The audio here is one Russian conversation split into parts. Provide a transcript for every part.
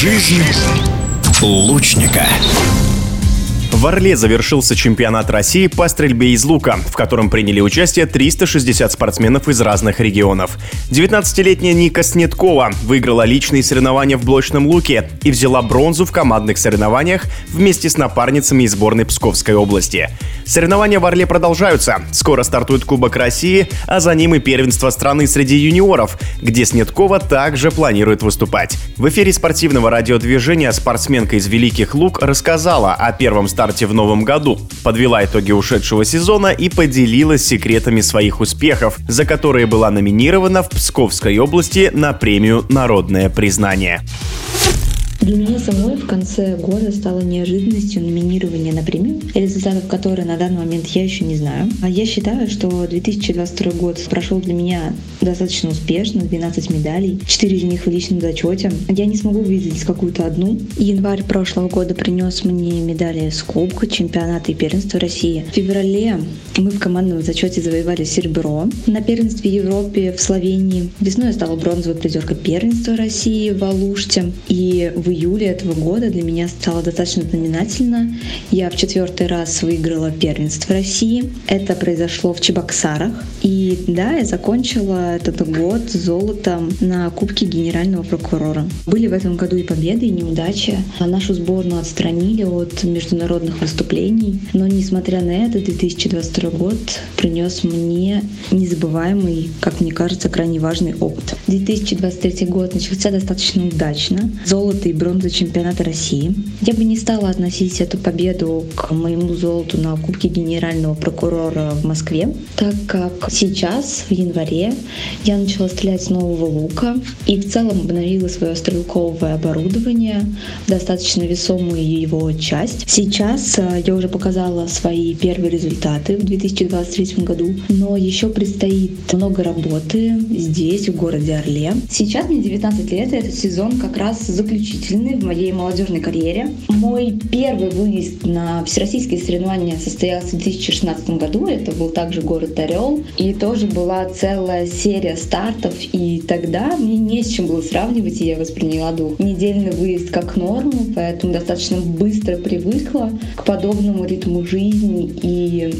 Жизнь лучника. В Орле завершился чемпионат России по стрельбе из лука, в котором приняли участие 360 спортсменов из разных регионов. 19-летняя Ника Снеткова выиграла личные соревнования в блочном луке и взяла бронзу в командных соревнованиях вместе с напарницами из сборной Псковской области. Соревнования в Орле продолжаются. Скоро стартует Кубок России, а за ним и первенство страны среди юниоров, где Снеткова также планирует выступать. В эфире спортивного радиодвижения спортсменка из Великих Лук рассказала о первом старте старте в новом году, подвела итоги ушедшего сезона и поделилась секретами своих успехов, за которые была номинирована в Псковской области на премию «Народное признание». Для меня самой в конце года стало неожиданностью номинирование на премию, результатов которой на данный момент я еще не знаю. А я считаю, что 2022 год прошел для меня достаточно успешно, 12 медалей, 4 из них в личном зачете. Я не смогу выделить какую-то одну. Январь прошлого года принес мне медали с Кубка, чемпионата и первенства России. В феврале мы в командном зачете завоевали серебро на первенстве Европы в Словении. Весной я стала бронзовой призеркой первенства России в Алуште. И в июле этого года для меня стало достаточно знаменательно. Я в четвертый раз выиграла первенство России. Это произошло в Чебоксарах. И да, я закончила этот год золотом на Кубке Генерального прокурора. Были в этом году и победы, и неудачи. А нашу сборную отстранили от международных выступлений. Но несмотря на это, 2022 год принес мне незабываемый, как мне кажется, крайне важный опыт. 2023 год начался достаточно удачно. Золото и бронза чемпионата России. Я бы не стала относить эту победу к моему золоту на Кубке Генерального прокурора в Москве, так как сейчас, в январе, я начала стрелять с нового лука и в целом обновила свое стрелковое оборудование, достаточно весомую его часть. Сейчас э, я уже показала свои первые результаты в 2023 году, но еще предстоит много работы здесь, в городе Орле. Сейчас мне 19 лет, и этот сезон как раз заключительный длины в моей молодежной карьере. Мой первый выезд на всероссийские соревнования состоялся в 2016 году. Это был также город Орел. И тоже была целая серия стартов. И тогда мне не с чем было сравнивать. И я восприняла двухнедельный выезд как норму. Поэтому достаточно быстро привыкла к подобному ритму жизни. И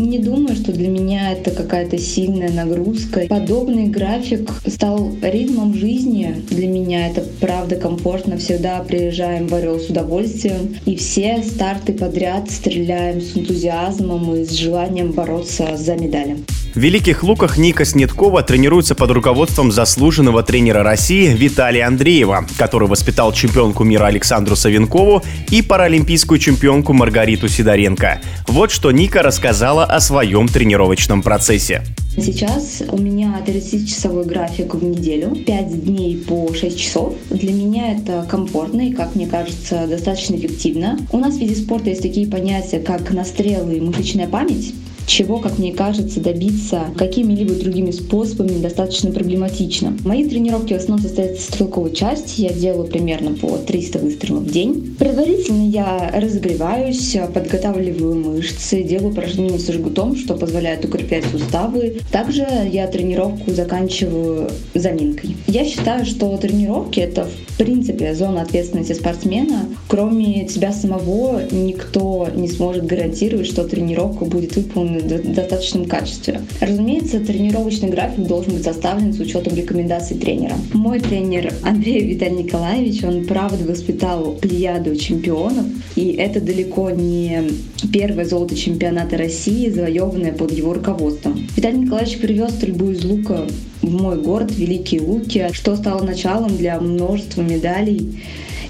не думаю, что для меня это какая-то сильная нагрузка. Подобный график стал ритмом жизни. Для меня это правда комфортно. Всегда приезжаем в Орел с удовольствием. И все старты подряд стреляем с энтузиазмом и с желанием бороться за медали. В Великих Луках Ника Снеткова тренируется под руководством заслуженного тренера России Виталия Андреева, который воспитал чемпионку мира Александру Савенкову и паралимпийскую чемпионку Маргариту Сидоренко. Вот что Ника рассказала о своем тренировочном процессе. Сейчас у меня 30-часовой график в неделю, 5 дней по 6 часов. Для меня это комфортно и, как мне кажется, достаточно эффективно. У нас в виде спорта есть такие понятия, как настрелы и мышечная память чего, как мне кажется, добиться какими-либо другими способами достаточно проблематично. Мои тренировки в основном состоят из стрелковой части. Я делаю примерно по 300 выстрелов в день. Предварительно я разогреваюсь, подготавливаю мышцы, делаю упражнения с жгутом, что позволяет укреплять суставы. Также я тренировку заканчиваю заминкой. Я считаю, что тренировки — это в принципе зона ответственности спортсмена. Кроме тебя самого никто не сможет гарантировать, что тренировка будет выполнена в достаточном качестве. Разумеется, тренировочный график должен быть составлен с учетом рекомендаций тренера. Мой тренер Андрей Виталий Николаевич, он правда воспитал плеяду чемпионов, и это далеко не первое золото чемпионата России, завоеванное под его руководством. Виталий Николаевич привез стрельбу из лука в мой город, Великие Луки, что стало началом для множества медалей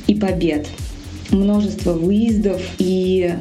и побед множество выездов и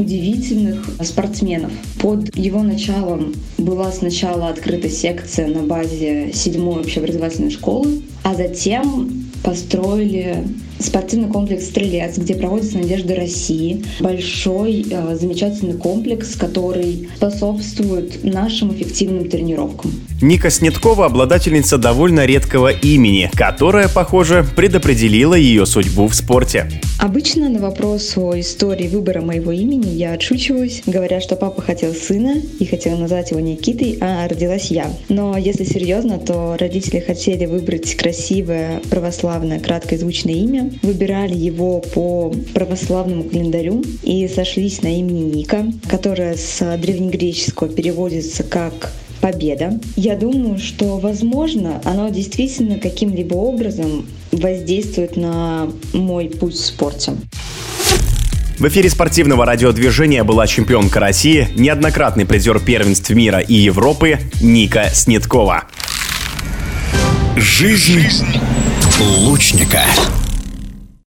удивительных спортсменов. Под его началом была сначала открыта секция на базе седьмой общеобразовательной школы, а затем построили спортивный комплекс «Стрелец», где проводится «Надежда России». Большой, э, замечательный комплекс, который способствует нашим эффективным тренировкам. Ника Снеткова – обладательница довольно редкого имени, которое, похоже, предопределило ее судьбу в спорте. Обычно на вопрос о истории выбора моего имени я отшучиваюсь, говоря, что папа хотел сына и хотел назвать его Никитой, а родилась я. Но если серьезно, то родители хотели выбрать красивое, православное, краткозвучное имя. Выбирали его по православному календарю и сошлись на имени Ника, которое с древнегреческого переводится как победа. Я думаю, что, возможно, оно действительно каким-либо образом воздействует на мой путь в спорте. В эфире спортивного радиодвижения была чемпионка России, неоднократный призер первенств мира и Европы Ника Снеткова. Жизнь лучника.